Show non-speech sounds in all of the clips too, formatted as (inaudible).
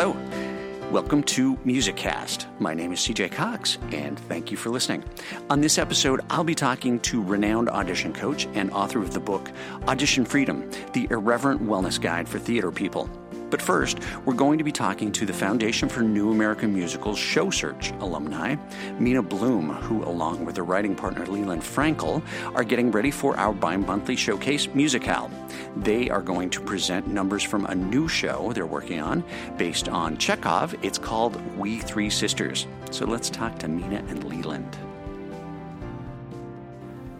Hello. Welcome to Musi-Cast. My name is CJ Cox, and thank you for listening. On this episode, I'll be talking to renowned audition coach and author of the book Audition Freedom The Irreverent Wellness Guide for Theater People. But first, we're going to be talking to the Foundation for New American Musicals Show Search alumni, Mina Bloom, who, along with her writing partner Leland Frankel, are getting ready for our bi monthly showcase Musi-Cal. They are going to present numbers from a new show they're working on based on Chekhov. It's called We Three Sisters. So let's talk to Mina and Leland.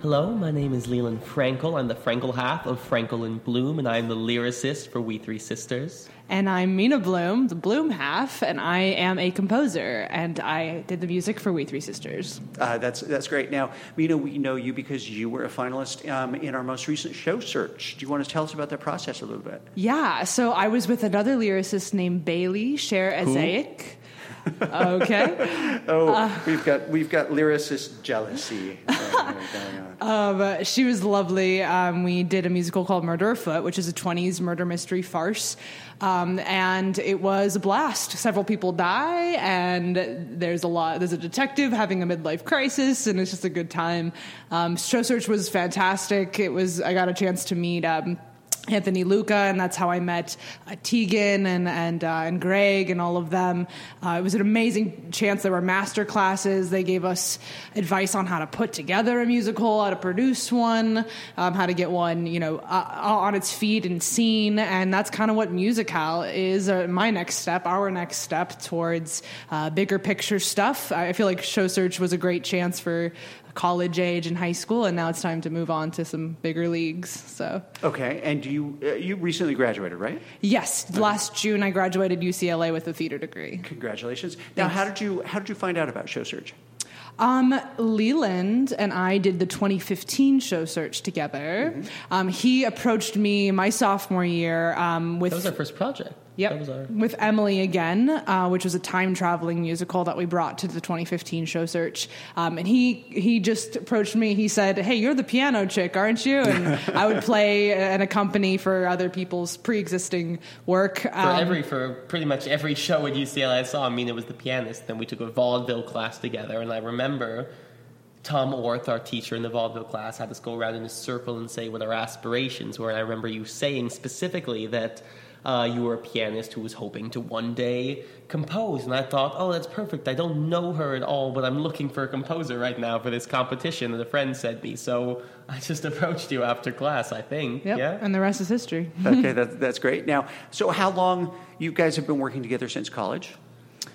Hello, my name is Leland Frankel. I'm the Frankel half of Frankel and Bloom, and I'm the lyricist for We Three Sisters. And I'm Mina Bloom, the Bloom half, and I am a composer, and I did the music for We Three Sisters. Uh, that's that's great. Now, Mina, we know you because you were a finalist um, in our most recent show search. Do you want to tell us about that process a little bit? Yeah, so I was with another lyricist named Bailey Sher Ezaic. Okay. (laughs) oh, uh, we've got we've got lyricist jealousy (laughs) going on. Um, she was lovely. Um, we did a musical called Murder Foot, which is a '20s murder mystery farce, um, and it was a blast. Several people die, and there's a lot. There's a detective having a midlife crisis, and it's just a good time. Um, show search was fantastic. It was. I got a chance to meet. Anthony Luca, and that's how I met uh, Tegan and and uh, and Greg and all of them. Uh, it was an amazing chance. There were master classes. They gave us advice on how to put together a musical, how to produce one, um, how to get one, you know, uh, on its feet and seen. And that's kind of what Musi-Cal is. Uh, my next step, our next step towards uh, bigger picture stuff. I feel like Show Search was a great chance for college age and high school, and now it's time to move on to some bigger leagues. So okay, and you uh, you recently graduated, right? Yes, okay. last June I graduated UCLA with a theater degree. Congratulations! Now, how did you how did you find out about Show Search? Um, Leland and I did the 2015 show search together. Mm-hmm. Um, he approached me my sophomore year um, with. That was our first project. Yep. Our... With Emily again, uh, which was a time traveling musical that we brought to the 2015 show search. Um, and he he just approached me. He said, "Hey, you're the piano chick, aren't you?" And I would play and accompany for other people's pre-existing work. Um, for every for pretty much every show at UCLA I saw, I mean, it was the pianist. Then we took a vaudeville class together, and I remember. Tom Orth, our teacher in the vaudeville class, had us go around in a circle and say what our aspirations were. And I remember you saying specifically that uh, you were a pianist who was hoping to one day compose. And I thought, oh, that's perfect. I don't know her at all, but I'm looking for a composer right now for this competition that a friend sent me. So I just (laughs) approached you after class, I think. Yep. Yeah. And the rest is history. (laughs) okay, that, that's great. Now, so how long you guys have been working together since college?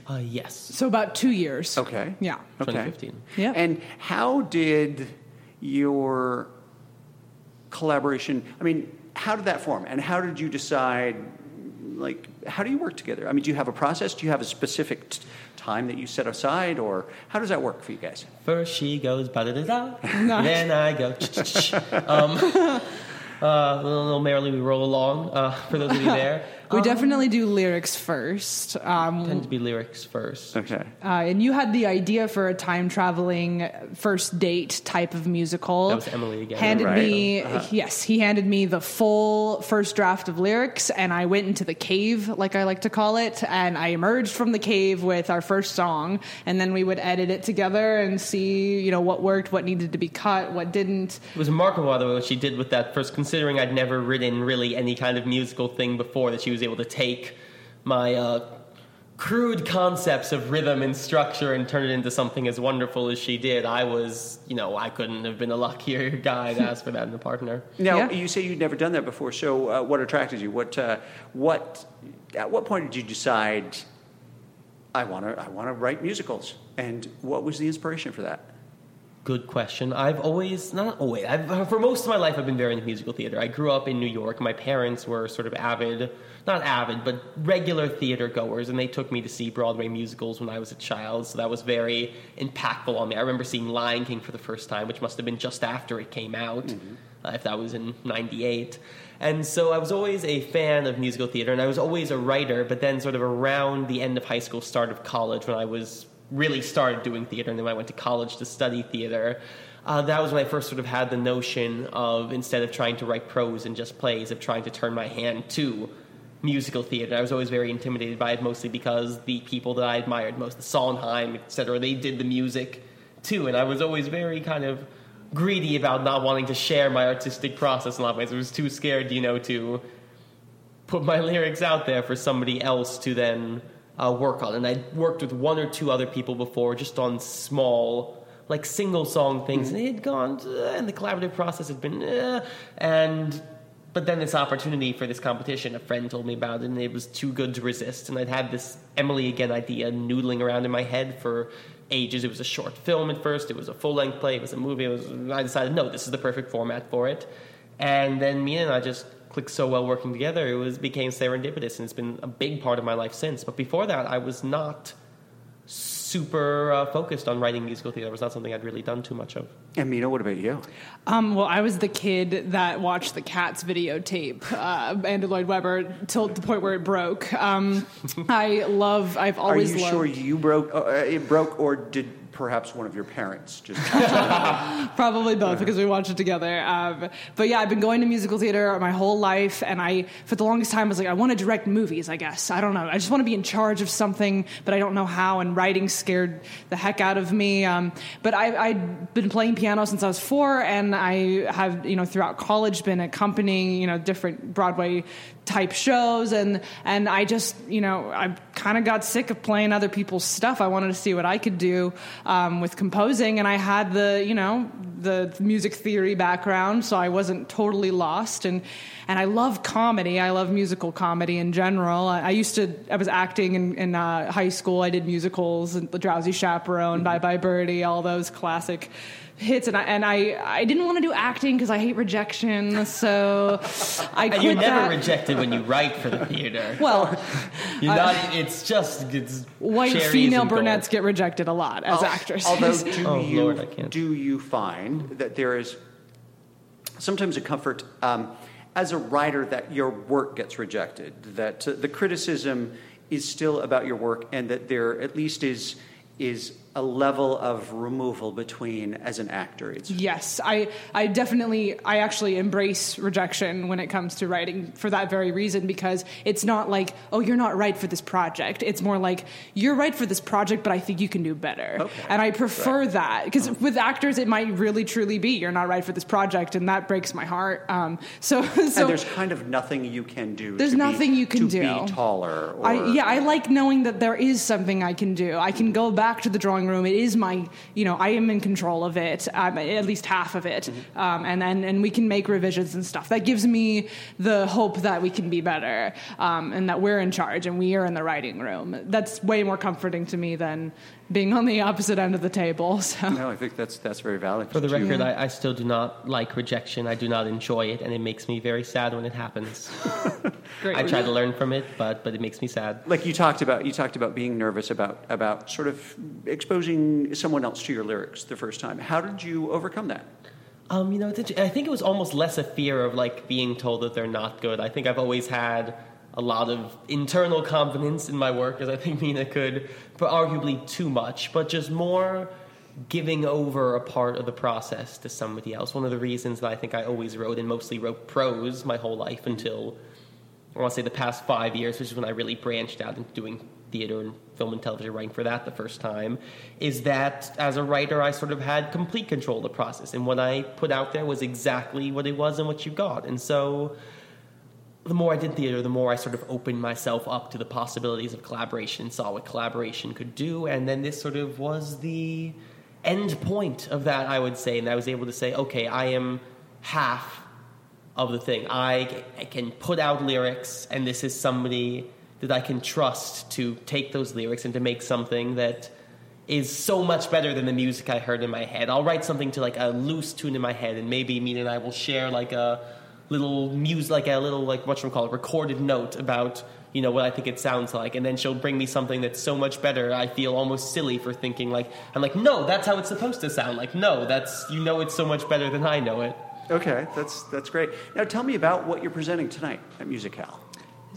Uh, yes. So about two years. Okay. Yeah. Okay. 2015. Yeah. And how did your collaboration? I mean, how did that form, and how did you decide? Like, how do you work together? I mean, do you have a process? Do you have a specific t- time that you set aside, or how does that work for you guys? First she goes ba da da da, (laughs) then I go. um, (laughs) uh, little, little merrily we roll along. Uh, for those of you there, (laughs) we um, definitely do lyrics first. Um, tend to be lyrics first. Okay. Uh, and you had the idea for a time traveling first date type of musical. That was Emily again. Handed right. me Uh-huh. yes, he handed me the full first draft of lyrics, and I went into the cave, like I like to call it, and I emerged from the cave with our first song, and then we would edit it together and see, you know, what worked, what needed to be cut, what didn't. It was remarkable, by the way, what she did with that first, considering I'd never written really any kind of musical thing before, that she was able to take my uh, crude concepts of rhythm and structure and turn it into something as wonderful as she did. I was, you know, I couldn't have been a luckier (laughs) guy to ask for that in a partner. Now, Yeah. you say you'd never done that before. So, uh, what attracted you? What, uh, what, at what point did you decide? I want to, I want to write musicals. And what was the inspiration for that? Good question. I've always, not always, I've, for most of my life, I've been very into musical theater. I grew up in New York. My parents were sort of avid, not avid, but regular theater goers, and they took me to see Broadway musicals when I was a child, so that was very impactful on me. I remember seeing Lion King for the first time, which must have been just after it came out, uh, if that was in 98. And so I was always a fan of musical theater, and I was always a writer, but then sort of around the end of high school, start of college, when I was really started doing theater, and then I went to college to study theater. Uh, that was when I first sort of had the notion of instead of trying to write prose and just plays, of trying to turn my hand to musical theater. I was always very intimidated by it, mostly because the people that I admired most, the Sondheim, etc., they did the music too, and I was always very kind of greedy about not wanting to share my artistic process in a lot of ways. I was too scared, you know, to put my lyrics out there for somebody else to then uh, work on. And I'd worked with one or two other people before, just on small, like single song things, and it had gone, uh, and the collaborative process had been, uh, and but then this opportunity for this competition, a friend told Mina about it, and it was too good to resist. And I'd had this Emily again idea noodling around in my head for ages. It was a short film at first, it was a full length play, it was a movie. It was, I decided, no, this is the perfect format for it. And then me and I just clicked so well working together. It was became serendipitous, and it's been a big part of my life since. But before that, I was not super uh, focused on writing musical theater. It was not something I'd really done too much of. And Mina, what about you? Um, well, I was the kid that watched the Cats videotape, uh, Andrew Lloyd Webber, till the point where it broke. Um, I love. I've always. Are you loved. sure you broke? Uh, it broke, or did perhaps one of your parents just? (laughs) Probably both because we watched it together. Um, but yeah, I've been going to musical theater my whole life, and I, for the longest time, was like, I want to direct movies. I guess I don't know. I just want to be in charge of something, but I don't know how. And writing scared the heck out of me. Um, but I, I'd been playing piano since I was four, and I have, you know, throughout college been accompanying, you know, different Broadway type shows and and I just you know I kind of got sick of playing other people's stuff I wanted to see what I could do um, with composing and I had the you know the music theory background so I wasn't totally lost. And and I love comedy. I love musical comedy in general. I, I used to I was acting in, in uh, high school. I did musicals and The Drowsy Chaperone Bye Bye Birdie all those classic hits and I and I, I didn't want to do acting because I hate rejection so I quit And you're never that. rejected when you write for the theater. Well, (laughs) You're I- not. It's just it's white female and gold. brunettes get rejected a lot as Al- actresses. Although, (laughs) do Oh, you Lord, I can't. do you find that there is sometimes a comfort um, as a writer that your work gets rejected, that uh, the criticism is still about your work, and that there at least is is a level of removal between as an actor. It's Yes, I, I definitely, I actually embrace rejection when it comes to writing for that very reason because it's not like, oh, you're not right for this project. It's more like, you're right for this project, but I think you can do better. Okay. And I prefer that because with actors, it might really truly be, you're not right for this project, and that breaks my heart. Um, so, (laughs) so and there's kind of nothing you can do. There's to be- nothing you can to do. be taller. Or, I, yeah, I like knowing that there is something I can do. I can go back to the drawing room. It is my, you know, I am in control of it, um, at least half of it, Mm-hmm. um, and then and we can make revisions and stuff. That gives me the hope that we can be better, um, and that we're in charge and we are in the writing room. That's way more comforting to me than being on the opposite end of the table. (laughs) So. No, I think that's that's very valid. For the Do you- record, I, I still do not like rejection. I do not enjoy it, and it makes me very sad when it happens. (laughs) Great. I try to learn from it, but but it makes me sad. like you talked about you talked about being nervous about about sort of exposing someone else to your lyrics the first time how did you overcome that Um, you know, it's I think it was almost less a fear of like being told that they're not good. I think I've always had a lot of internal confidence in my work, as I think Mina could, but arguably too much. But just more giving over a part of the process to somebody else. One of the reasons that I think I always wrote and mostly wrote prose my whole life until I want to say the past five years, which is when I really branched out into doing theater and film and television writing for that the first time, is that as a writer, I sort of had complete control of the process. And what I put out there was exactly what it was and what you got. And so the more I did theater, the more I sort of opened myself up to the possibilities of collaboration, saw what collaboration could do. And then this sort of was the end point of that, I would say. And I was able to say, okay, I am half of the thing. I, I can put out lyrics, and this is somebody that I can trust to take those lyrics and to make something that is so much better than the music I heard in my head. I'll write something to like a loose tune in my head, and maybe Mina and I will share like a little muse like a little like what call it, recorded note about you know what I think it sounds like, and then she'll bring me something that's so much better. I feel almost silly for thinking like I'm like no, that's how it's supposed to sound. Like no, that's you know it's so much better than I know it. okay that's that's great now tell me about what you're presenting tonight at Musi-Cal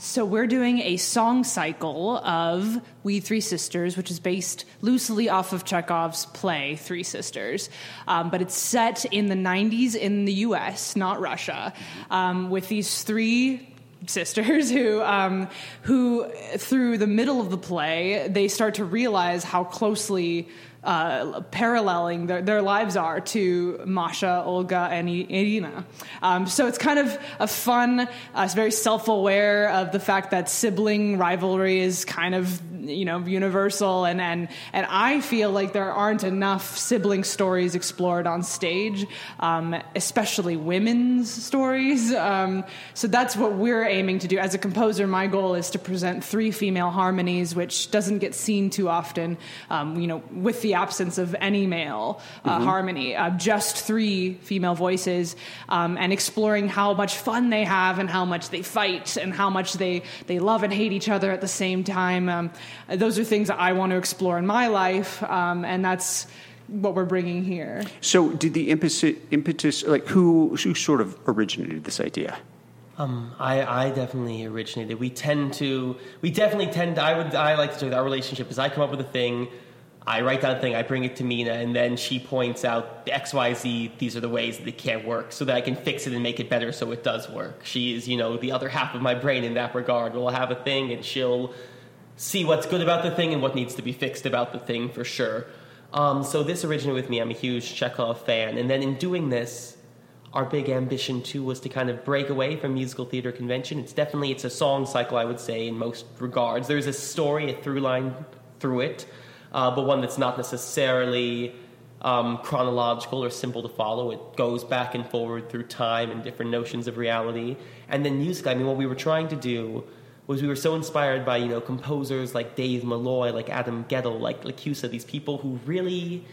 So we're doing a song cycle of We Three Sisters, which is based loosely off of Chekhov's play Three Sisters, um, but it's set in the '90s in the U.S., not Russia, um, with these three sisters who um, who through the middle of the play they start to realize how closely uh, paralleling their, their, lives are to Masha, Olga, and Irina. Um, so it's kind of a fun, uh, it's very self aware of the fact that sibling rivalry is kind of you know universal, and and and I feel like there aren't enough sibling stories explored on stage, um, especially women's stories. Um, so that's what we're aiming to do as a composer. My goal is to present three female harmonies, which doesn't get seen too often. Um, you know, with the the absence of any male uh, mm-hmm. harmony, uh, just three female voices, um, and exploring how much fun they have and how much they fight and how much they, they love and hate each other at the same time. Um, those are things that I want to explore in my life, um, and that's what we're bringing here. So, did the impetus, impetus like who, who sort of originated this idea? Um, I, I definitely originated. We tend to, we definitely tend. To, I would, I like to say that our relationship is I come up with a thing, I write down a thing, I bring it to Mina, and then she points out the X, Y, Z. These are the ways that it can't work, so that I can fix it and make it better, so it does work. She is, you know, the other half of my brain in that regard. We'll have a thing, and she'll see what's good about the thing and what needs to be fixed about the thing for sure. Um, so this originated with me. I'm a huge Chekhov fan, and then in doing this, our big ambition too was to kind of break away from musical theater convention. It's definitely it's a song cycle, I would say, in most regards. There's a story, a through line through it uh, but one that's not necessarily um, chronological or simple to follow. It goes back and forward through time and different notions of reality. And then music, I mean, what we were trying to do was we were so inspired by, you know, composers like Dave Malloy, like Adam Guettel, like LaChiusa, these people who really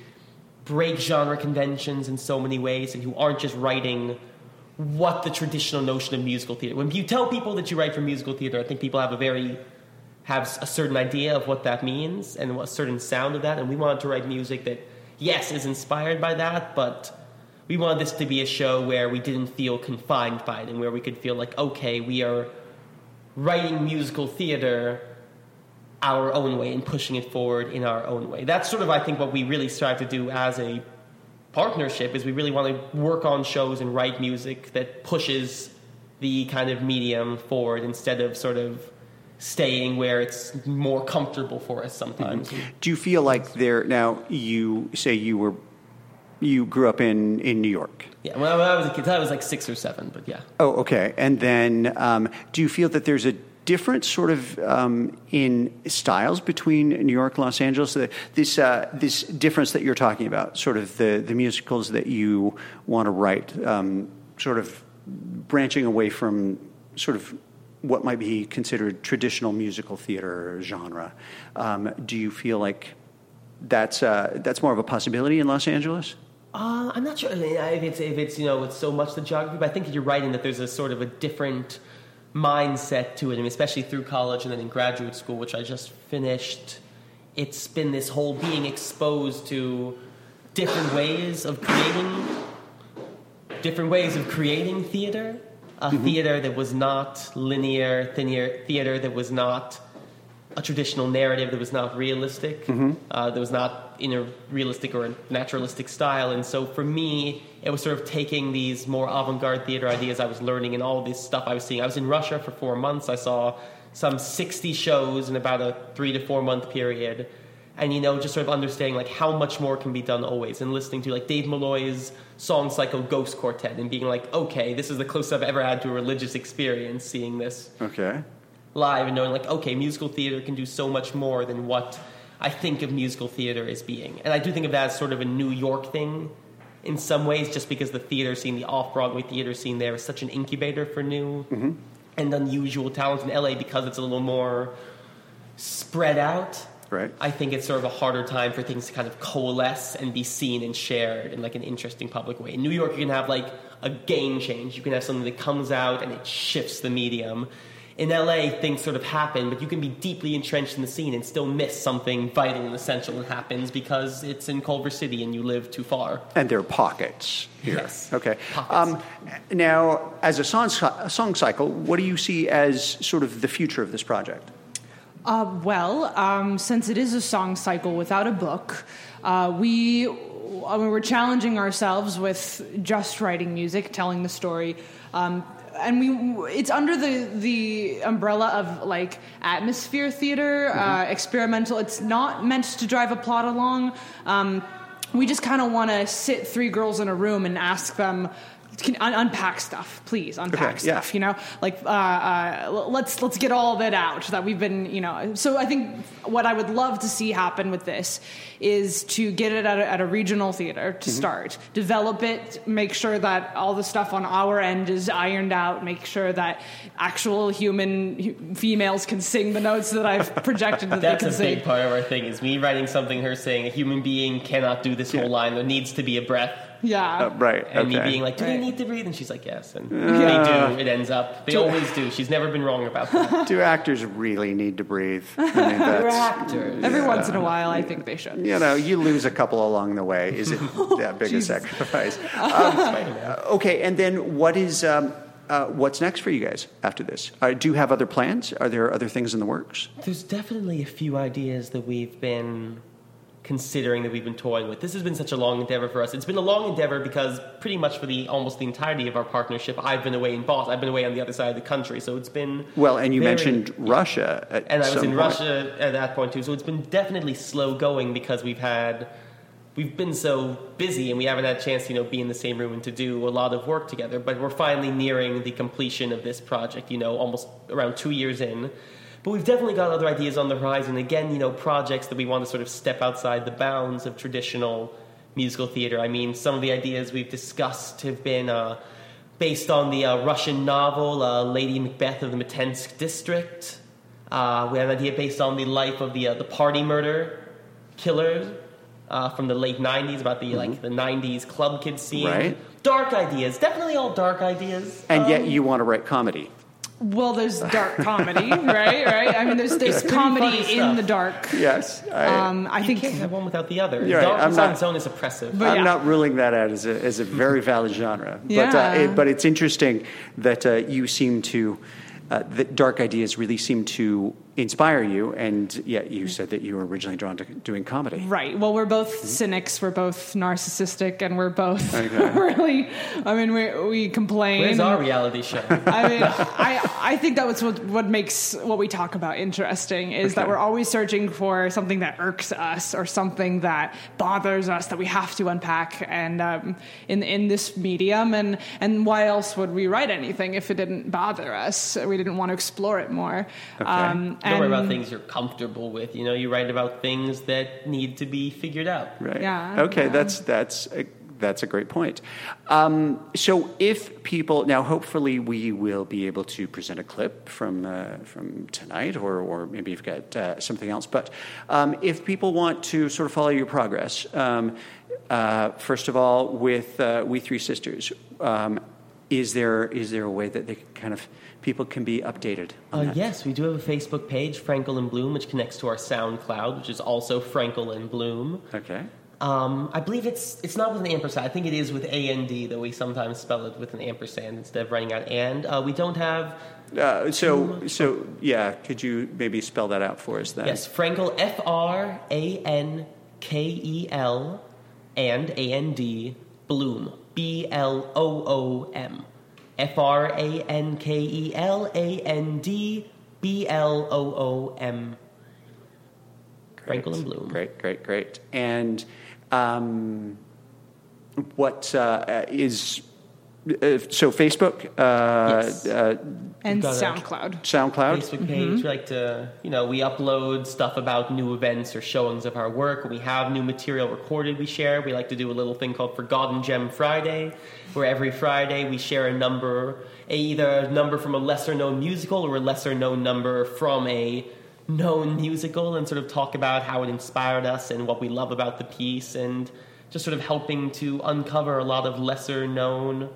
break genre conventions in so many ways and who aren't just writing what the traditional notion of musical theater. When you tell people that you write for musical theater, I think people have a very have a certain idea of what that means and a certain sound of that. And we wanted to write music that, yes, is inspired by that, but we wanted this to be a show where we didn't feel confined by it and where we could feel like, okay, we are writing musical theater our own way and pushing it forward in our own way. That's sort of, I think, what we really strive to do as a partnership is we really want to work on shows and write music that pushes the kind of medium forward instead of sort of staying where it's more comfortable for us sometimes. Mm-hmm. Do you feel like there now? You say you were you grew up in in New York. Yeah, when I was a kid, I was like six or seven, but yeah. Oh, okay. And then, um, do you feel that there's a different sort of um, in styles between New York, Los Angeles. This uh, this difference that you're talking about, sort of the the musicals that you want to write, um, sort of branching away from sort of what might be considered traditional musical theater genre. Um, do you feel like that's uh, that's more of a possibility in Los Angeles? Uh, I'm not sure I mean, if it's if it's you know it's so much the geography, but I think you're right in that there's a sort of a different mindset to it, and especially through college and then in graduate school, which I just finished. It's been this whole being exposed to different ways of creating different ways of creating theater a mm-hmm. theater that was not linear, linear theater that was not a traditional narrative that was not realistic, mm-hmm. uh, that was not in a realistic or a naturalistic style. And so for me, it was sort of taking these more avant garde theater ideas I was learning and all this stuff I was seeing. I was in Russia for four months. I saw some 60 shows in about a three to four month period and you know just sort of understanding like how much more can be done always. And listening to like dave malloy's song cycle ghost quartet and being like okay this is the closest i've ever had to a religious experience seeing this okay. live and knowing like okay musical theater can do so much more than what i think of musical theater as being. And i do think of that as sort of a new york thing in some ways just because the theater scene the off-broadway theater scene there is such an incubator for new mm-hmm. and unusual talent in la because it's a little more spread out Right. I think it's sort of a harder time for things to kind of coalesce and be seen and shared in like an interesting public way. In New York, you can have like a game change. You can have something that comes out and it shifts the medium. In LA, things sort of happen, but you can be deeply entrenched in the scene and still miss something vital and essential that happens because it's in Culver City and you live too far. And there are pockets here. Yes. Okay. Pockets. Um, now, as a song, a song cycle, what do you see as sort of the future of this project? Uh, well, um, since it is a song cycle without a book, uh, we I mean, we're challenging ourselves with just writing music, telling the story. Um, and we it's under the the umbrella of like atmosphere theater, uh, experimental. It's not meant to drive a plot along. Um, we just kind of want to sit three girls in a room and ask them can un- unpack stuff, please unpack Okay, yeah. stuff. You know, like uh, uh, let's let's get all of it out that we've been. You know, so I think what I would love to see happen with this is to get it at a, at a regional theater to Mm-hmm. start, develop it, make sure that all the stuff on our end is ironed out, make sure that actual human hu- females can sing the notes that I've (laughs) projected that That's they a can sing. big part of our thing. Is me writing something, her saying a human being cannot do this Yeah. whole line. There needs to be a breath. Yeah. Uh, right. And okay. me being like, "Do Right. they need to breathe?" And she's like, "Yes." And they do. It ends up. They always do. She's never been wrong about that. (laughs) Do actors really need to breathe? I mean, (laughs) They're that's, actors. Every once in a while, I think they should. you know, you lose a couple along the way. Is it (laughs) that big a sacrifice? Um, okay, and then what is um, uh, what's next for you guys after this? Uh, do you have other plans? Are there other things in the works? There's definitely a few ideas that we've been considering that we've been toying with. This has been such a long endeavor for us. It's been a long endeavor because pretty much for the almost the entirety of our partnership, I've been away in Boston. I've been away on the other side of the country, so it's been Well, and you very- mentioned Russia. At and I was in point. Russia at that point too. So it's been definitely slow going because we've had we've been so busy and we haven't had a chance, to, you know, be in the same room and to do a lot of work together. But we're finally nearing the completion of this project. You know, almost around two years in. But we've definitely got other ideas on the horizon. Again, you know, projects that we want to sort of step outside the bounds of traditional musical theater. I mean, some of the ideas we've discussed have been. Uh, based on the uh, Russian novel uh, Lady Macbeth of the Mtsensk District. Uh, we have an idea based on the life of the uh, the party murder killers uh, from the late '90s about the like the '90s club kid scene. Mm-hmm. Right. Dark ideas, definitely all dark ideas. And yet Um, you want to write comedy. Well, there's dark comedy, right? Right. I mean, there's there's pretty comedy in stuff. the dark. Yes. I, Um, I you think can't have one without the other. You're right, I'm not- on its own is oppressive. But I'm yeah. not ruling that out as a, as a very valid genre. But, uh, Yeah. it, but it's interesting that uh, you seem to, uh, that dark ideas really seem to inspire you. And yet you said that you were originally drawn to doing comedy. Right. Well, we're both cynics. We're both narcissistic, and we're both Okay. (laughs) really. I mean, we we complain. Where's our reality show? I mean, I I think that was what what makes what we talk about interesting is that we're always searching for something that irks us or something that bothers us that we have to unpack and um, in in this medium and and why else would we write anything if it didn't bother us? We didn't want to explore it more. Um, You don't worry about things you're comfortable with. You know, you write about things that need to be figured out. Right. Yeah, Okay, yeah. that's that's a, that's a great point. Um, so if people now, hopefully, we will be able to present a clip from uh, from tonight, or or maybe you've got uh, something else. But um, if people want to sort of follow your progress, um, uh, first of all, with uh, we three sisters. Is there is there a way that they kind of people can be updated? on Uh, that? yes, we do have a Facebook page, Frankel and Bloom, which connects to our SoundCloud, which is also Frankel and Bloom. Okay. Um, I believe it's it's not with an ampersand. I think it is with a A N D, though we sometimes spell it with an ampersand instead of writing out and. Uh, we don't have Uh, so so yeah, could you maybe spell that out for us then? yes Frankel F R A N K E L and A N D Bloom B L O O M F R A N K E L A N D B L O O M. Frankel and Bloom. Great, great, great. And um, what uh, is so Facebook, uh, Yes. uh, and SoundCloud. SoundCloud? Facebook page. We like to, you know, we upload stuff about new events or showings of our work. When we have new material recorded, we share. We like to do a little thing called Forgotten Gem Friday, where every Friday we share a number, a, either a number from a lesser known musical or a lesser known number from a known musical and sort of talk about how it inspired us and what we love about the piece and just sort of helping to uncover a lot of lesser known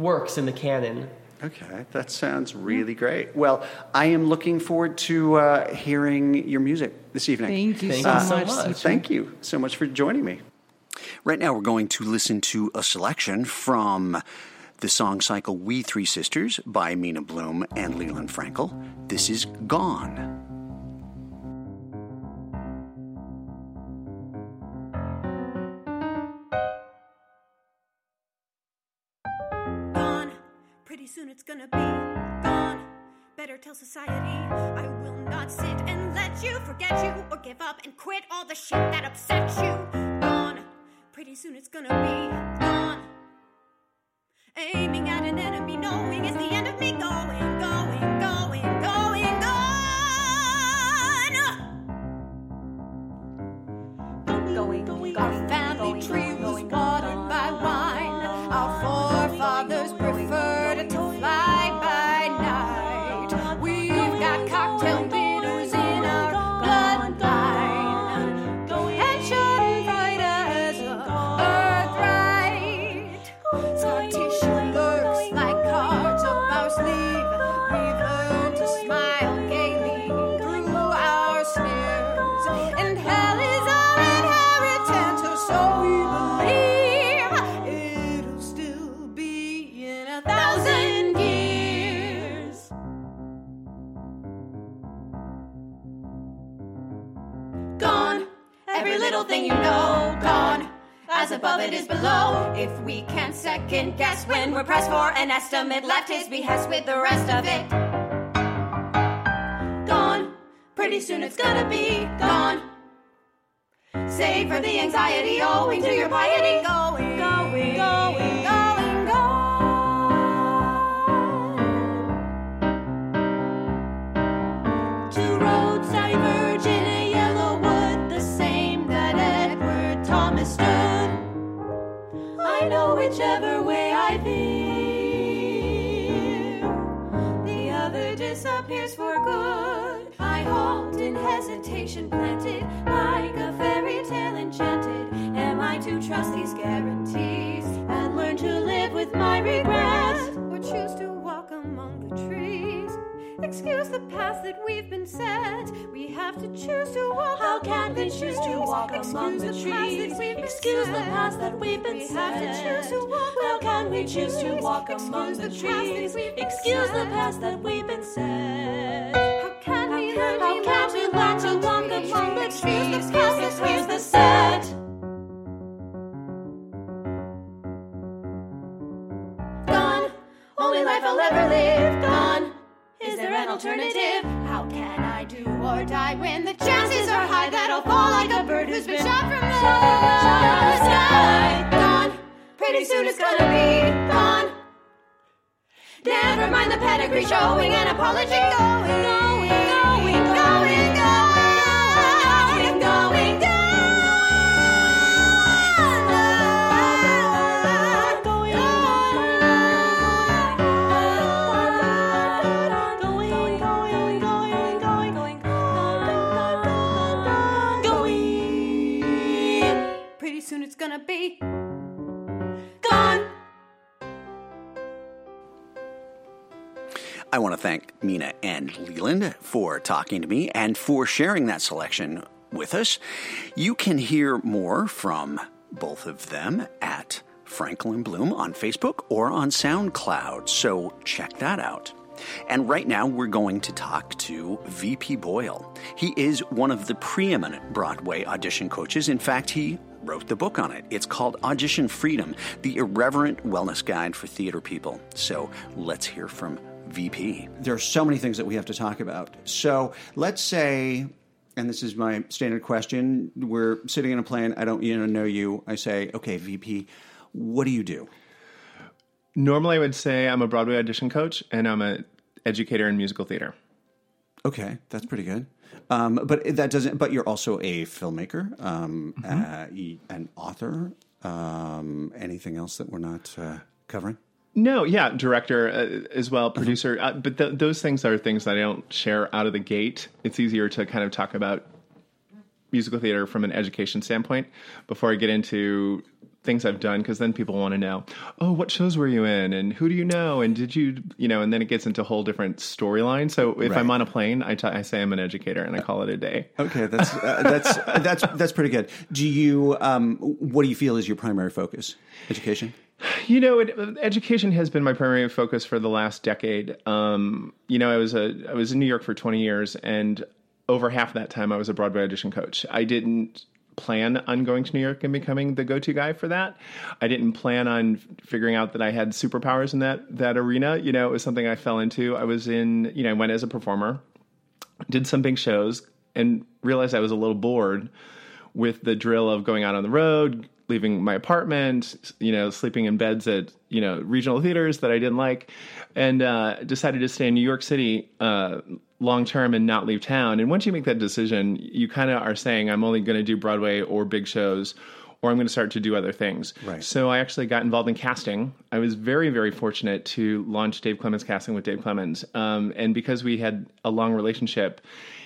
works in the canon. Okay, that sounds really great. Well, I am looking forward to uh, hearing your music this evening. Thank you Thank so you so much. much. Thank you so much for joining me. Right now, we're going to listen to a selection from the song cycle We Three Sisters by Mina Bloom and Leland Frankel. This is Gone. Gone, gonna be gone. Better tell society I will not sit and let you forget you or give up and quit all the shit that upsets you. Gone. Pretty soon it's gonna be gone. Aiming at an enemy, knowing it's the end of me going, going, above it is below. If we can't second guess when we're pressed for an estimate, left his behest with the rest of it. Gone. Pretty soon it's gonna be gone. Save for the anxiety oh, owing to your piety. Going, whichever way I veer, the other disappears for good. I halt in hesitation, planted like a fairy tale enchanted. Am I to trust these guarantees and learn to live with my regrets, or choose to walk among the trees? Excuse the path that we've been set. We have to choose to walk. How can we choose to walk Excuse among the path trees? Excuse the set. paths that we've been set. We have to choose to walk How can we choose to walk among the Excuse the paths that trees? we've been Excuse the set. paths that we've been set. How can we learn How to can we learn to walk among the trees? Excuse the paths the set. Gone. Only life I'll ever live. An alternative? How can I do or die when the chances are high that I'll fall like a bird who's been shot from the, shot from the sky? Gone. Pretty soon it's gonna be gone. Never mind the pedigree showing an apology. Going, going, and Leland for talking to me and for sharing that selection with us. You can hear more from both of them at Franklin Bloom on Facebook or on SoundCloud, so check that out. And right now, we're going to talk to VP Boyle. He is one of the preeminent Broadway audition coaches. In fact, he wrote the book on it. It's called Audition Freedom The Irreverent Wellness Guide for Theater People. So let's hear from VP. There are so many things that we have to talk about. So let's say, and this is my standard question we're sitting in a plane, I don't you know, know you. I say, okay, VP, what do you do? Normally, I would say I'm a Broadway audition coach and I'm an educator in musical theater. Okay, that's pretty good. Um, but that doesn't. But you're also a filmmaker, um, Mm-hmm. uh, an author. Um, anything else that we're not uh, covering? No, yeah, director uh, as well, producer. Uh, but th- those things are things that I don't share out of the gate. It's easier to kind of talk about musical theater from an education standpoint before I get into things I've done because then people want to know, oh, what shows were you in, and who do you know, and did you, you know, and then it gets into a whole different storyline. So if Right. I'm on a plane, I, t- I say I'm an educator and I call it a day. Okay, that's uh, that's that's that's pretty good. Do you? Um, what do you feel is your primary focus? Education. You know, it, education has been my primary focus for the last decade. Um, you know, I was a I was in New York for 20 years, and over half that time, I was a Broadway audition coach. I didn't plan on going to New York and becoming the go-to guy for that. I didn't plan on figuring out that I had superpowers in that that arena. You know, it was something I fell into. I was in, you know, I went as a performer, did some big shows, and realized I was a little bored with the drill of going out on the road, leaving my apartment, you know, sleeping in beds at you know regional theaters that I didn't like, and uh, decided to stay in New York City uh, long term and not leave town. And once you make that decision, you kind of are saying, I'm only going to do Broadway or big shows. Or I'm going to start to do other things. Right. So I actually got involved in casting. I was very, very fortunate to launch Dave Clemmons Casting with Dave Clemmons. Um, and because we had a long relationship,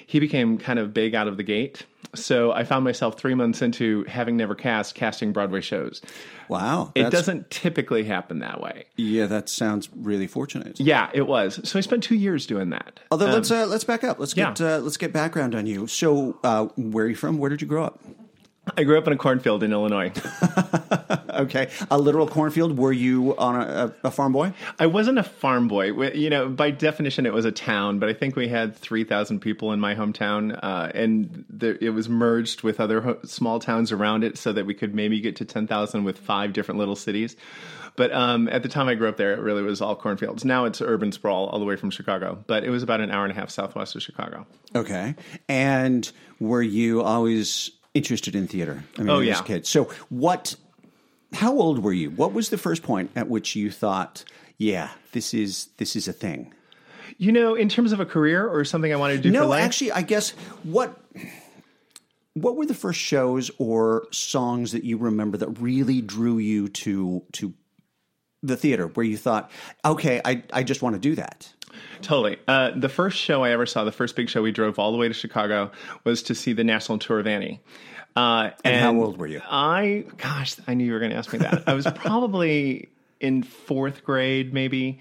he became kind of big out of the gate. So I found myself three months into having never cast, casting Broadway shows. Wow. It doesn't typically happen that way. Yeah, that sounds really fortunate. Yeah, it was. So I spent two years doing that. Although let's uh, let's back up. Let's get yeah. uh, let's get background on you. So, uh, where are you from? Where did you grow up? I grew up in a cornfield in Illinois. (laughs) Okay, a literal cornfield. Were you on a, a, farm boy? I wasn't a farm boy. You know, by definition, it was a town, but I think we had 3,000 people in my hometown, uh, and there, it was merged with other ho- small towns around it so that we could maybe get to 10,000 with five different little cities. But um, at the time I grew up there, it really was all cornfields. Now it's urban sprawl all the way from Chicago, but it was about an hour and a half southwest of Chicago. Okay, and were you always interested in theater? I mean, Oh, as yeah. a kid. So, what? How old were you? What was the first point at which you thought, "Yeah, this is this is a thing"? You know, in terms of a career or something I wanted to do for No, life? actually, I guess what what were the first shows or songs that you remember that really drew you to to the theater where you thought, okay, I I just want to do that. Totally. Uh, the first show I ever saw, the first big show we drove all the way to Chicago, was to see the national tour of Annie. Uh, And how old were you? I, gosh, I knew you were going to ask me that. I was probably in fourth grade, maybe.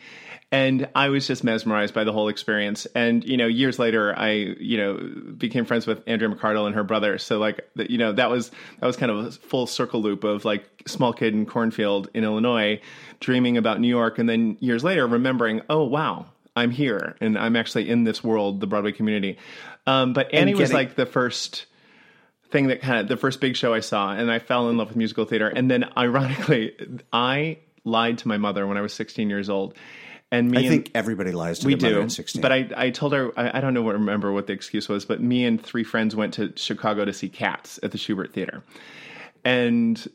And I was just mesmerized by the whole experience. And, you know, years later, I, you know, became friends with Andrea McArdle and her brother. So, like, you know, that was, that was kind of a full circle loop of like small kid in cornfield in Illinois, dreaming about New York. And then years later, remembering, oh, wow, I'm here and I'm actually in this world, the Broadway community. Um, but Annie was like the first thing that kind of the first big show I saw, and I fell in love with musical theater. And then, ironically, I lied to my mother when I was 16 years old. And me I and, think everybody lies to we do, but I, I told her I, I don't know what remember what the excuse was, but me and three friends went to Chicago to see Cats at the Shubert Theater, and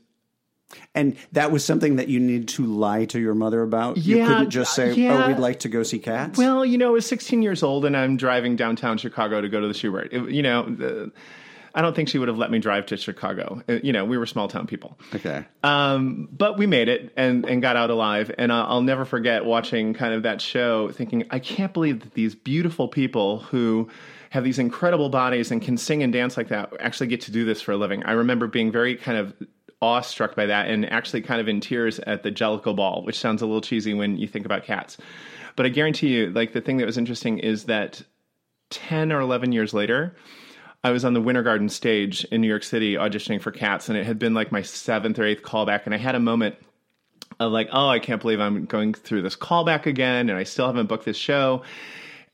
and that was something that you needed to lie to your mother about. you couldn't just say, oh, yeah. "Oh, we'd like to go see cats." Well, you know, I was 16 years old and I'm driving downtown Chicago to go to the Shubert. It- you know, the, I don't think she would have let me drive to Chicago. Uh, You know, we were small town people. okay. Um, but we made it and, and got out alive. And I'll, I'll never forget watching kind of that show, thinking, I can't believe that these beautiful people who have these incredible bodies and can sing and dance like that actually get to do this for a living. I remember being very kind of awestruck by that and actually kind of in tears at the Jellicle Ball, which sounds a little cheesy when you think about cats. But I guarantee you, like the thing that was interesting is that 10 or 11 years later, I was on the Winter Garden stage in New York City auditioning for Cats, and it had been like my seventh or eighth callback, and I had a moment of like, oh, I can't believe I'm going through this callback again, and I still haven't booked this show.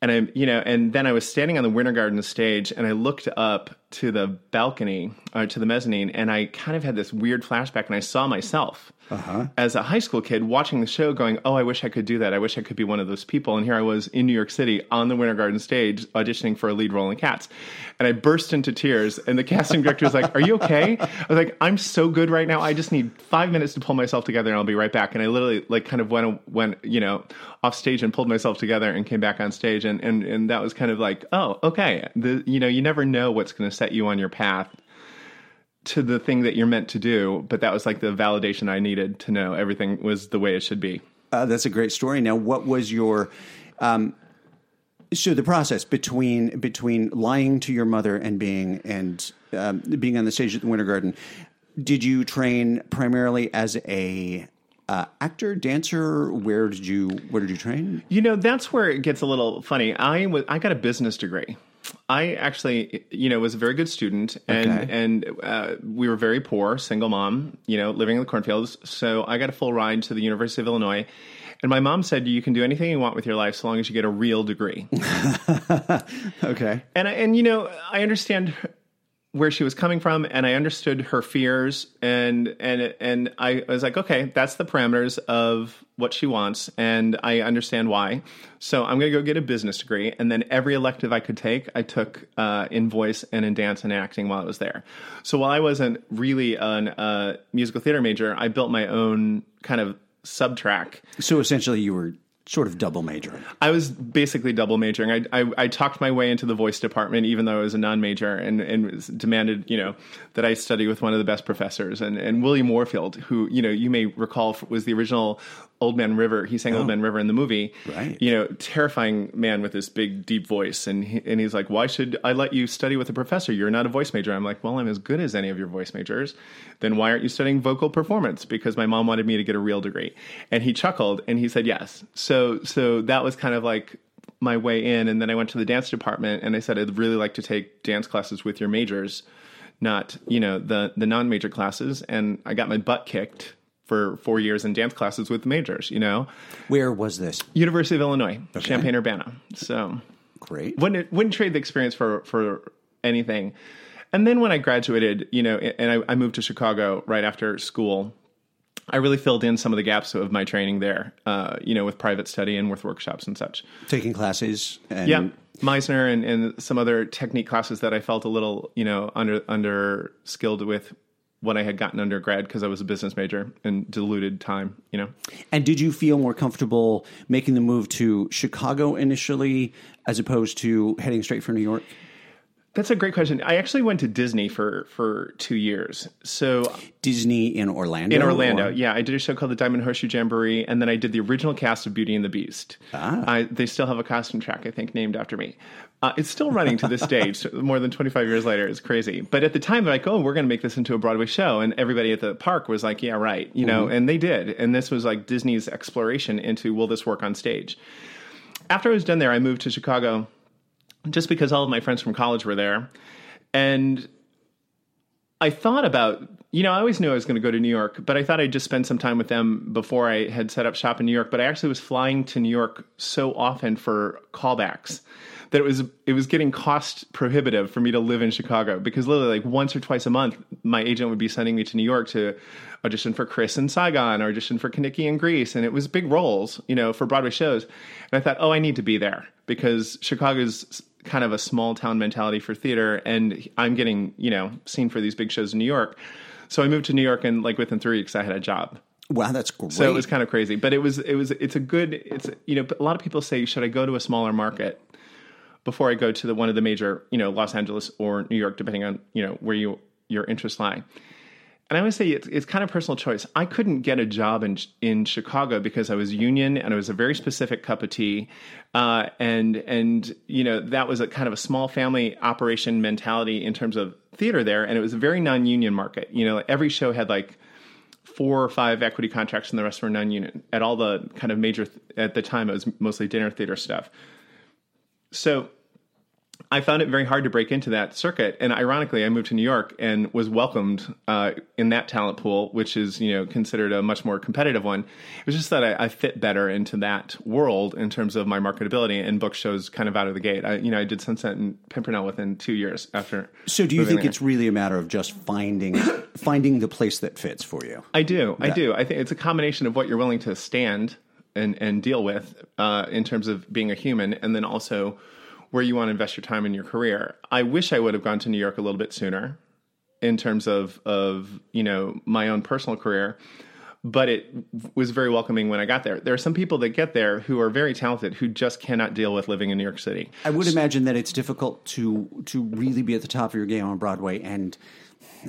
And I'm, you know, and then I was standing on the Winter Garden stage, and I looked up to the balcony, or to the mezzanine, and I kind of had this weird flashback, and I saw myself Uh-huh. as a high school kid watching the show, going, "Oh, I wish I could do that. I wish I could be one of those people." And here I was in New York City on the Winter Garden stage auditioning for a lead role in Cats, and I burst into tears. And the casting director was like, "Are you okay?" I was like, "I'm so good right now. I just need five minutes to pull myself together, and I'll be right back." And I literally like kind of went went you know off stage and pulled myself together and came back on stage, and and and that was kind of like, "Oh, okay." The you know you never know what's going to set you on your path to the thing that you're meant to do, but that was like the validation I needed to know everything was the way it should be. Uh, that's a great story. Now, what was your um, so the process between between lying to your mother and being and um, being on the stage at the Winter Garden? Did you train primarily as a uh, actor, dancer? Where did you where did you train? You know, that's where it gets a little funny. I was I got a business degree. I actually, you know, was a very good student, and Okay. and uh, we were very poor, single mom, you know, living in the cornfields. So I got a full ride to the University of Illinois, and my mom said, "You can do anything you want with your life, so long as you get a real degree." (laughs) Okay, and I, and you know I understand where she was coming from and I understood her fears and and and I was like, okay, that's the parameters of what she wants and I understand why. So I'm going to go get a business degree and then every elective I could take, I took uh, in voice and in dance and acting while I was there. So while I wasn't really a uh, musical theater major, I built my own kind of sub track. So essentially, you were sort of double majoring. I was basically double majoring. I, I, I talked my way into the voice department, even though I was a non major, and, and demanded, you know, that I study with one of the best professors. And, and William Warfield, who, you know, you may recall was the original Old Man River. He sang oh. Old Man River in the movie. Right. You know, terrifying man with this big, deep voice. And, he, and he's like, why should I let you study with a professor? You're not a voice major. I'm like, well, I'm as good as any of your voice majors. Then why aren't you studying vocal performance? Because my mom wanted me to get a real degree. And he chuckled and he said yes. So, so that was kind of like my way in. And then I went to the dance department and I said, I'd really like to take dance classes with your majors not you know the the non-major classes and i got my butt kicked for four years in dance classes with majors. You know, where was this? University of Illinois, okay. Champaign Urbana. So great. Wouldn't wouldn't trade the experience for for anything. And then when I graduated, you know, and I, I moved to Chicago right after school. I really filled in some of the gaps of my training there, uh, you know, with private study and with workshops and such. Taking classes. And- yeah, Meisner and, and some other technique classes that I felt a little, you know, under under skilled with what I had gotten undergrad because I was a business major and diluted time, you know. And did you feel more comfortable making the move to Chicago initially as opposed to heading straight for New York? That's a great question. I actually went to Disney for for two years. So Disney in Orlando. In Orlando, or? yeah. I did a show called the Diamond Horseshoe Jamboree, and then I did the original cast of Beauty and the Beast. Ah. I, they still have a costume track, I think, named after me. Uh, it's still running to this (laughs) day, more than 25 years later. It's crazy. But at the time, they're like, oh, we're going to make this into a Broadway show. And everybody at the park was like, yeah, right. You know, mm-hmm. and they did. And this was like Disney's exploration into will this work on stage? After I was done there, I moved to Chicago just because all of my friends from college were there. And I thought about, you know, I always knew I was going to go to New York, but I thought I'd just spend some time with them before I had set up shop in New York. But I actually was flying to New York so often for callbacks that it was it was getting cost prohibitive for me to live in Chicago because literally like once or twice a month my agent would be sending me to New York to audition for Chris in Saigon or audition for Kenickie in Grease and it was big roles, you know, for Broadway shows. And I thought, "Oh, I need to be there because Chicago's kind of a small town mentality for theater, and I'm getting you know seen for these big shows in New York. So I moved to New York, and like within three weeks, I had a job. Wow, that's great. So it was kind of crazy, but it was it was it's a good it's you know a lot of people say should I go to a smaller market before I go to the one of the major you know Los Angeles or New York, depending on you know where you your interests lie. And I would say it's, it's kind of personal choice. I couldn't get a job in in Chicago because I was union and it was a very specific cup of tea, uh, and and you know that was a kind of a small family operation mentality in terms of theater there, and it was a very non-union market. You know, every show had like four or five equity contracts, and the rest were non-union. At all the kind of major at the time, it was mostly dinner theater stuff. So I found it very hard to break into that circuit. And ironically, I moved to New York and was welcomed uh, in that talent pool, which is you know considered a much more competitive one. It was just that I, I, fit better into that world in terms of my marketability and book shows kind of out of the gate. I, you know, I did Sunset and Pimpernel within two years after. So, do you think there. it's really a matter of just finding (coughs) finding the place that fits for you? I do. I do. I think it's a combination of what you're willing to stand and and deal with uh, in terms of being a human, and then also where you want to invest your time in your career. I wish I would have gone to New York a little bit sooner in terms of of you know my own personal career but it was very welcoming when I got there. There are some people that get there who are very talented who just cannot deal with living in New York City. I would imagine that it's difficult to to really be at the top of your game on Broadway and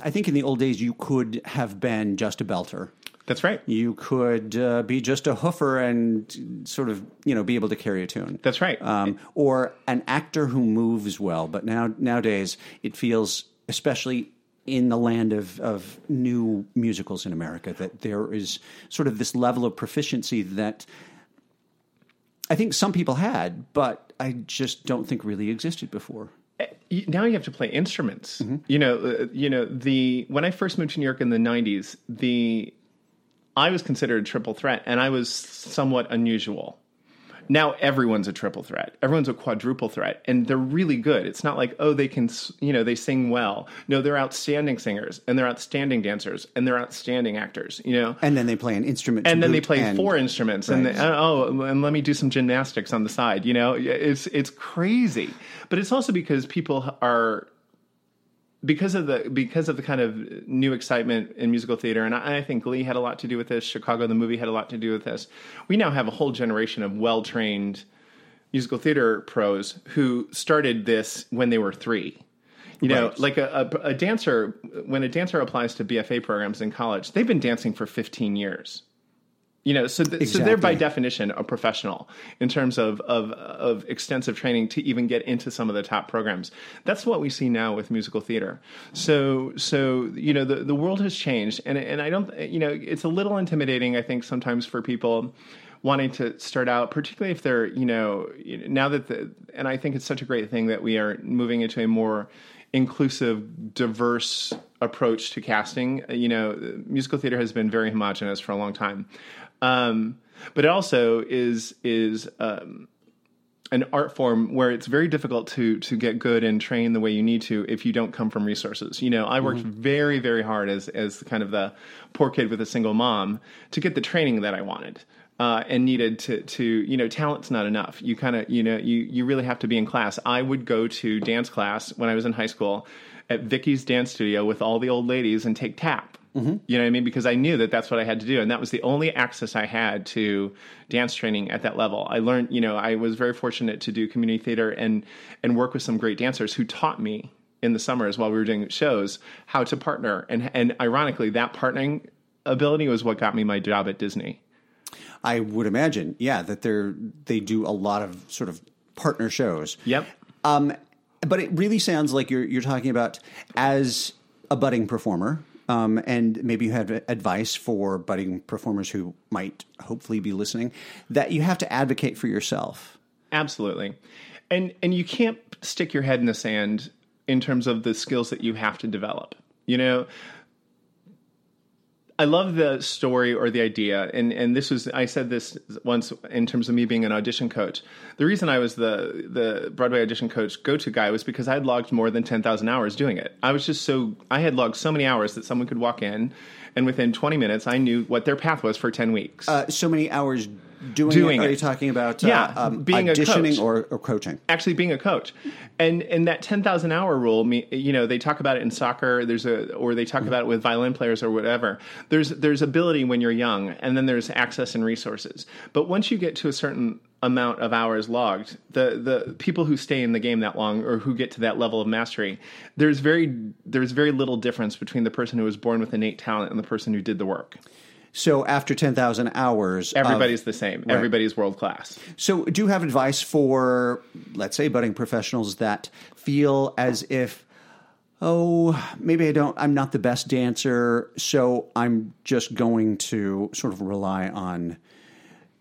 I think in the old days you could have been just a belter that's right. You could uh, be just a hoofer and sort of, you know, be able to carry a tune. That's right. Um, or an actor who moves well. But now nowadays, it feels, especially in the land of, of new musicals in America, that there is sort of this level of proficiency that I think some people had, but I just don't think really existed before eh, now you have to play instruments. Mm-hmm. You know, uh, you know the when I first moved to New York in the '90s, the I was considered a triple threat, and I was somewhat unusual. now everyone's a triple threat. Everyone's a quadruple threat, and they're really good. It's not like oh they can you know they sing well. No, they're outstanding singers, and they're outstanding dancers, and they're outstanding actors. You know, And then they play an instrument. and then they play and- four instruments and they, uh, oh and let me do some gymnastics on the side you know it's it's crazy but it's also because people are because of the because of the kind of new excitement in musical theater and I, I think glee had a lot to do with this chicago the movie had a lot to do with this we now have a whole generation of well-trained musical theater pros who started this when they were three you know, Right. like a, a, a dancer, when a dancer applies to BFA programs in college, they've been dancing for 15 years. You know, so, th- so they're by definition a professional in terms of, of of extensive training to even get into some of the top programs. That's what we see now with musical theater. So so you know the the world has changed, and and I don't you know it's a little intimidating I think sometimes for people wanting to start out, particularly if they're you know now that the and I think it's such a great thing that we are moving into a more inclusive, diverse approach to casting. You know, musical theater has been very homogenous for a long time, um, but it also is is um, an art form where it's very difficult to to get good and train the way you need to if you don't come from resources. You know, I worked very very hard as as kind of the poor kid with a single mom to get the training that I wanted. Uh, and needed to to you know talent's not enough. You kind of you know you you really have to be in class. I would go to dance class when I was in high school at Vicky's dance studio with all the old ladies and take tap. You know what I mean? Because I knew that that's what I had to do, and that was the only access I had to dance training at that level. I learned, you know, I was very fortunate to do community theater and and work with some great dancers who taught me in the summers while we were doing shows how to partner, and and ironically, that partnering ability was what got me my job at Disney. I would imagine, yeah, that they're they do a lot of sort of partner shows. Yep. Um, but it really sounds like you're you're talking about as a budding performer, um, and maybe you have advice for budding performers who might hopefully be listening that you have to advocate for yourself. Absolutely. And and you can't stick your head in the sand in terms of the skills that you have to develop. You know, I love the story or the idea, and and this was I said this once in terms of me being an audition coach. The reason I was the the Broadway audition coach go to guy was because I had logged more than ten thousand hours doing it. I was just so I had logged so many hours that someone could walk in, and within twenty minutes I knew what their path was for ten weeks. Uh, so many hours doing, Doing it. Are you talking about Yeah, uh, um, being a auditioning or, or coaching? actually being a coach. And and that 10,000 hour rule you know they talk about it in soccer there's a or they talk about it with violin players or whatever. There's there's ability when you're young and then there's access and resources. But once you get to a certain amount of hours logged the the people who stay in the game that long or who get to that level of mastery there's very there's very little difference between the person who was born with innate talent and the person who did the work So after ten thousand hours, of- everybody's the same everybody's world class So, do you have advice for, let's say, budding professionals that feel as if, oh, maybe I don't, I'm not the best dancer, so I'm just going to sort of rely on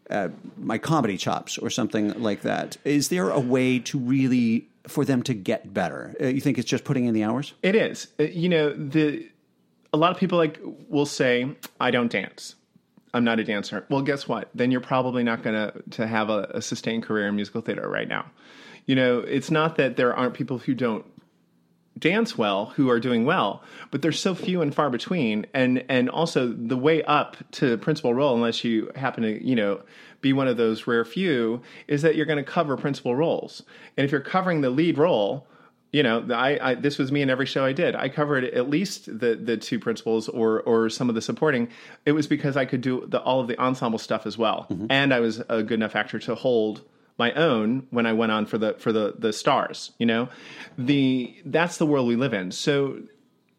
uh, my comedy chops or something like that? Is there a way to really, for them to get better? Uh, you think it's just putting in the hours? It is. Uh, You know, the a lot of people like will say, "I don't dance. I'm not a dancer." Well, guess what? Then you're probably not going to to have a, a sustained career in musical theater right now. You know, it's not that there aren't people who don't dance well who are doing well, but they're so few and far between. And and also the way up to principal role, unless you happen to you know be one of those rare few, is that you're going to cover principal roles. And if you're covering the lead role, you know, I, I this was me in every show I did. I covered at least the the two principals or or some of the supporting. It was because I could do the all of the ensemble stuff as well, mm-hmm. and I was a good enough actor to hold my own when I went on for the for the the stars. You know, the that's the world we live in. So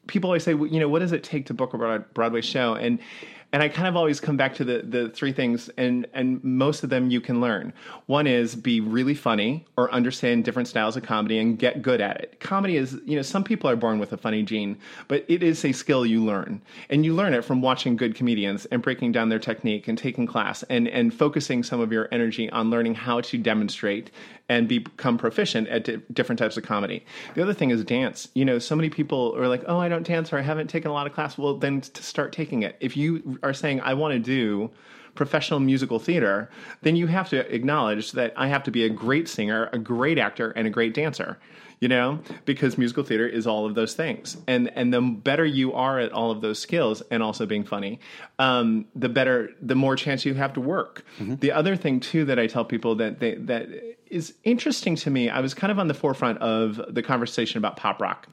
people always say, well, you know, what does it take to book a Broad- Broadway show? And and I kind of always come back to the the three things, and and most of them you can learn. One is be really funny or understand different styles of comedy and get good at it. Comedy is, you know, some people are born with a funny gene, but it is a skill you learn, and you learn it from watching good comedians and breaking down their technique and taking class and and focusing some of your energy on learning how to demonstrate and become proficient at di- different types of comedy. The other thing is dance. You know, so many people are like, "Oh, I don't dance or I haven't taken a lot of class." Well, then to start taking it. If you are saying, "I want to do professional musical theater, then you have to acknowledge that I have to be a great singer, a great actor, and a great dancer. You know, because musical theater is all of those things, and and the better you are at all of those skills, and also being funny, um, the better, the more chance you have to work. The other thing too that I tell people that they, that is interesting to me, I was kind of on the forefront of the conversation about pop rock.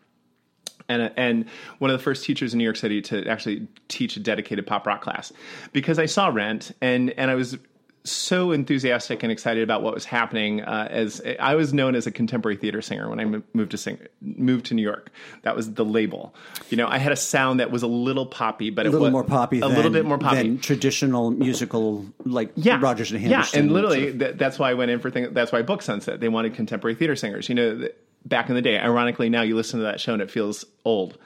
And and one of the first teachers in New York City to actually teach a dedicated pop rock class because I saw Rent and and I was so enthusiastic and excited about what was happening uh, as I was known as a contemporary theater singer when I moved to sing moved to New York. That was the label. You know, I had a sound that was a little poppy, but a it little was more poppy, a than, little bit more poppy than traditional musical like yeah. Rodgers and Hammerstein. Yeah, and literally sort of- that, that's why I went in for thing. That's why I booked Sunset. They wanted contemporary theater singers. You know, th- back in the day. Ironically, now you listen to that show and it feels old.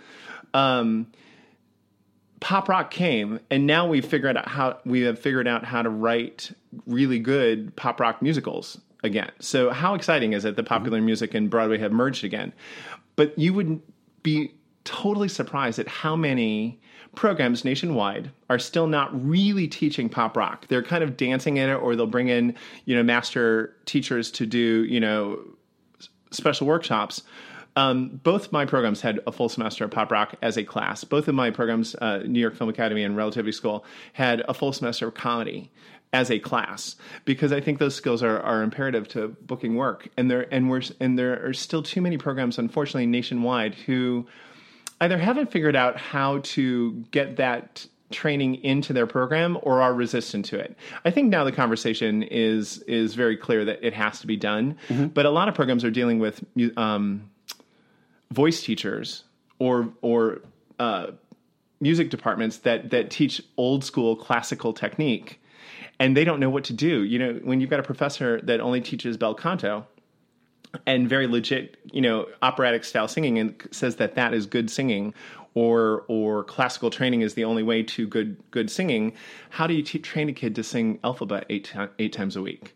Um, pop rock came, and now we've figured out how we have figured out how to write really good pop rock musicals again. So how exciting is it that mm-hmm. popular music and Broadway have merged again? But you would be totally surprised at how many programs nationwide are still not really teaching pop rock. They're kind of dancing in it, or they'll bring in you know master teachers to do you know special workshops. Um, both my programs had a full semester of pop rock as a class. Both of my programs, uh, New York Film Academy and Relativity School, had a full semester of comedy as a class because I think those skills are, are imperative to booking work. And there and we're and there are still too many programs, unfortunately, nationwide who either haven't figured out how to get that training into their program or are resistant to it. I think now the conversation is is very clear that it has to be done, but a lot of programs are dealing with um, voice teachers or or uh, music departments that that teach old school classical technique, and they don't know what to do. You know, when you've got a professor that only teaches bel canto and very legit, you know, operatic style singing, and says that that is good singing, or or classical training is the only way to good good singing. How do you te- train a kid to sing Elphaba eight eight times a week?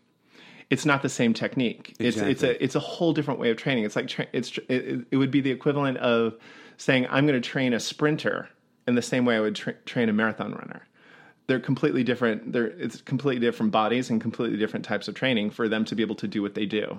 It's not the same technique. It's it's a it's a whole different way of training. It's like tra- it's it, it would be the equivalent of saying I'm going to train a sprinter in the same way I would tra- train a marathon runner. They're completely different. They're it's completely different bodies and completely different types of training for them to be able to do what they do.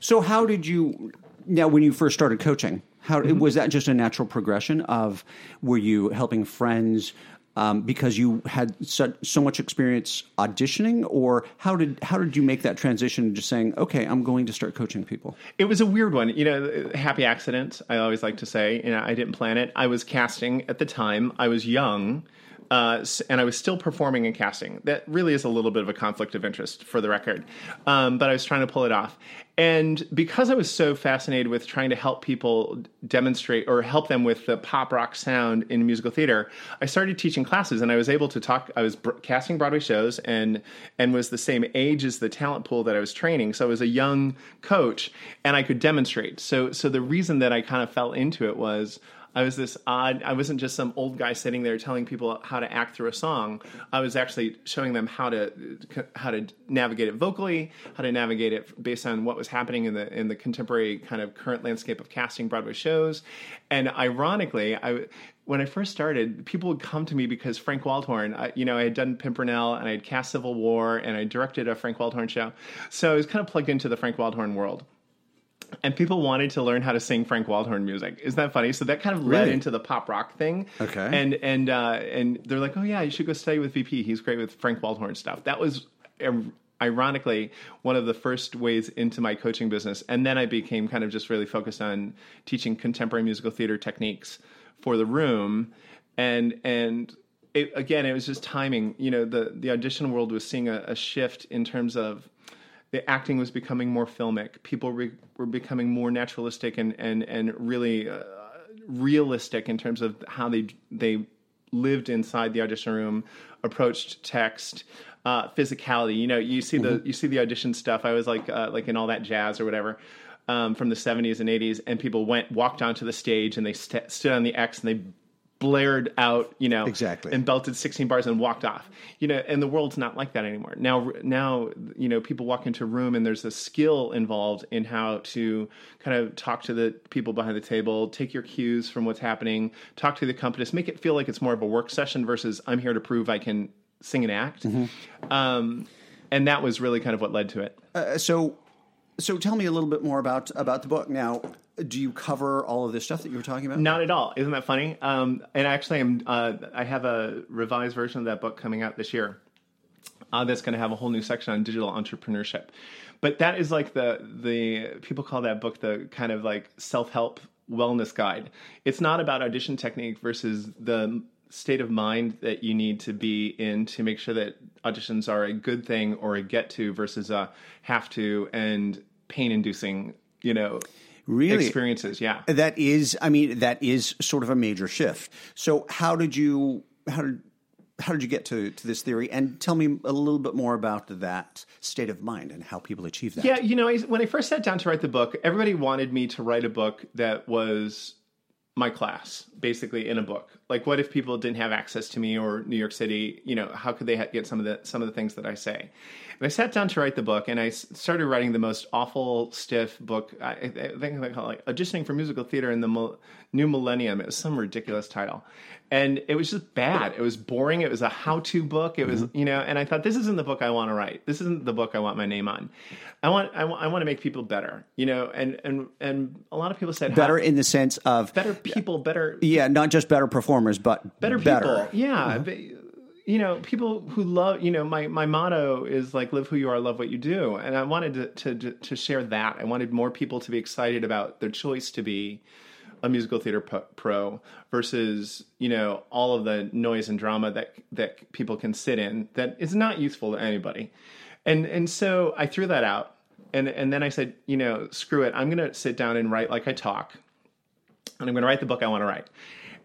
So how did you now when you first started coaching? How Mm-hmm. was that just a natural progression of were you helping friends um, because you had so, so much experience auditioning, or how did how did you make that transition? Just saying, okay, I'm going to start coaching people. It was a weird one, you know. Happy accident. I always like to say, you know, I didn't plan it. I was casting at the time. I was young, uh, and I was still performing and casting. That really is a little bit of a conflict of interest, for the record. Um, but I was trying to pull it off, and because I was so fascinated with trying to help people demonstrate or help them with the pop rock sound in musical theater, I started teaching classes, and I was able to talk. I was br- casting Broadway shows, and and was the same age as the talent pool that I was training. So I was a young coach, and I could demonstrate. So so the reason that I kind of fell into it was. I was this odd. I wasn't just some old guy sitting there telling people how to act through a song. I was actually showing them how to how to navigate it vocally, how to navigate it based on what was happening in the in the contemporary kind of current landscape of casting Broadway shows. And ironically, I when I first started, people would come to me because Frank Wildhorn, I, you know, I had done Pimpernel and I had cast Civil War and I directed a Frank Wildhorn show, so I was kind of plugged into the Frank Wildhorn world and people wanted to learn how to sing Frank Wildhorn music. Isn't that funny? So that kind of led Really? into the pop rock thing. Okay. And and uh, and they're like, oh yeah, you should go study with VP. He's great with Frank Wildhorn stuff. That was. um, Ironically, one of the first ways into my coaching business, and then I became kind of just really focused on teaching contemporary musical theater techniques for the room, and and it, again, it was just timing. You know, the the audition world was seeing a, a shift in terms of the acting was becoming more filmic. People re- were becoming more naturalistic and and and really uh, realistic in terms of how they they lived inside the audition room, approached text, uh, physicality. You know, you see the you see the audition stuff. I was like uh, like in all that jazz or whatever. Um, from the 70s and 80s, and people went walked onto the stage and they st- stood on the X and they blared out, you know, Exactly. and belted 16 bars and walked off. You know, and the world's not like that anymore. Now, now, you know, people walk into a room and there's a skill involved in how to kind of talk to the people behind the table, take your cues from what's happening, talk to the accompanist, make it feel like it's more of a work session versus I'm here to prove I can sing and act. Um, and that was really kind of what led to it. Uh, so, so tell me a little bit more about about the book. Now, do you cover all of this stuff that you were talking about? Not at all. Isn't that funny? Um, and actually, I'm uh, I have a revised version of that book coming out this year. Uh, that's going to have a whole new section on digital entrepreneurship. But that is like the the people call that book the kind of like self help wellness guide. It's not about audition technique versus the state of mind that you need to be in to make sure that auditions are a good thing or a get to versus a have to and pain inducing, you know, Really? experiences. Yeah. That is, I mean, that is sort of a major shift. So, how did you how did how did you get to, to this theory? And tell me a little bit more about that state of mind and how people achieve that. Yeah, you know, when I first sat down to write the book, everybody wanted me to write a book that was my class, basically in a book. Like, what if people didn't have access to me or New York City? You know, how could they ha- get some of the some of the things that I say? And I sat down to write the book, and I s- started writing the most awful, stiff book. I, I think they call it like auditioning for musical theater in the mil- new millennium. It was some ridiculous title, and it was just bad. It was boring. It was a how-to book. It was, mm-hmm. you know, and I thought this isn't the book I want to write. This isn't the book I want my name on. I want I want I want to make people better, you know, and and and a lot of people said Better in the sense of better people, better yeah, not just better performers, but better people. Yeah, uh-huh. but, you know, people who love. You know, my my motto is like live who you are, love what you do, and I wanted to to to share that. I wanted more people to be excited about their choice to be a musical theater pro, pro versus you know all of the noise and drama that that people can sit in that is not useful to anybody. And and so I threw that out. And, and then I said, you know, screw it. I'm going to sit down and write like I talk and I'm going to write the book I want to write.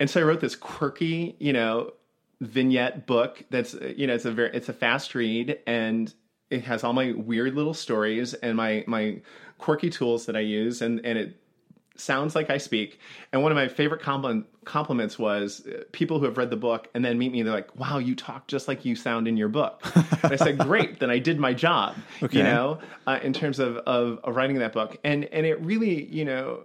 And so I wrote this quirky, you know, vignette book that's you know it's a very it's a fast read and it has all my weird little stories and my my quirky tools that I use and and it sounds like I speak. And one of my favorite compliment, compliments was uh, people who have read the book and then meet me. They're like, "Wow, you talk just like you sound in your book." and I said, (laughs) "Great, then I did my job." Okay. You know, uh, in terms of, of of writing that book, and and it really, you know.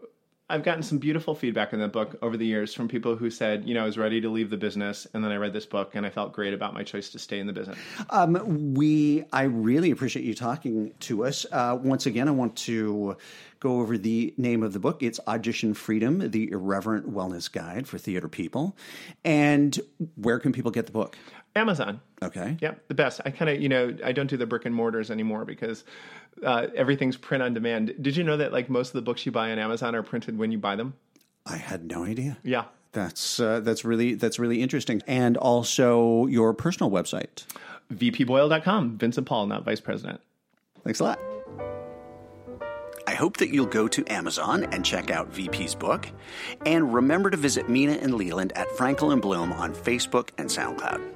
I've gotten some beautiful feedback in that book over the years from people who said, you know, I was ready to leave the business, and then I read this book, and I felt great about my choice to stay in the business. Um, we, I really appreciate you talking to us. Uh, once again, I want to go over the name of the book. It's Audition Freedom: The Irreverent Wellness Guide for Theater People. And where can people get the book? Amazon. Okay. Yep, the best. I kind of, you know, I don't do the brick and mortars anymore because uh, everything's print on demand. Did you know that like most of the books you buy on Amazon are printed when you buy them? I had no idea. Yeah. That's uh, that's really that's really interesting. And also your personal website. VPBoyle.com. Vincent Paul, not vice president. Thanks a lot. I hope that you'll go to Amazon and check out VP's book. And remember to visit Mina and Leland at Frankel and Bloom on Facebook and SoundCloud.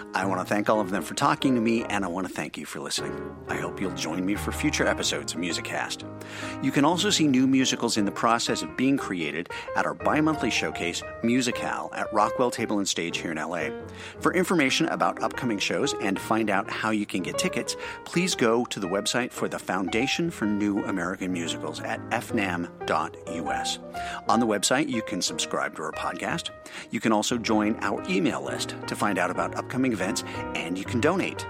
I want to thank all of them for talking to me, and I want to thank you for listening. I hope you'll join me for future episodes of Musi-Cast. You can also see new musicals in the process of being created at our bi monthly showcase, Musi-Cal, at Rockwell Table and Stage here in LA. For information about upcoming shows and find out how you can get tickets, please go to the website for the Foundation for New American Musicals at fnam.us. On the website, you can subscribe to our podcast. You can also join our email list to find out about upcoming events, and you can donate.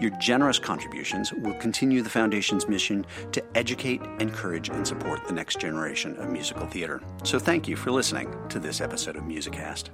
Your generous contributions will continue the Foundation's mission to educate, encourage, and support the next generation of musical theater. So thank you for listening to this episode of Musi-Cast.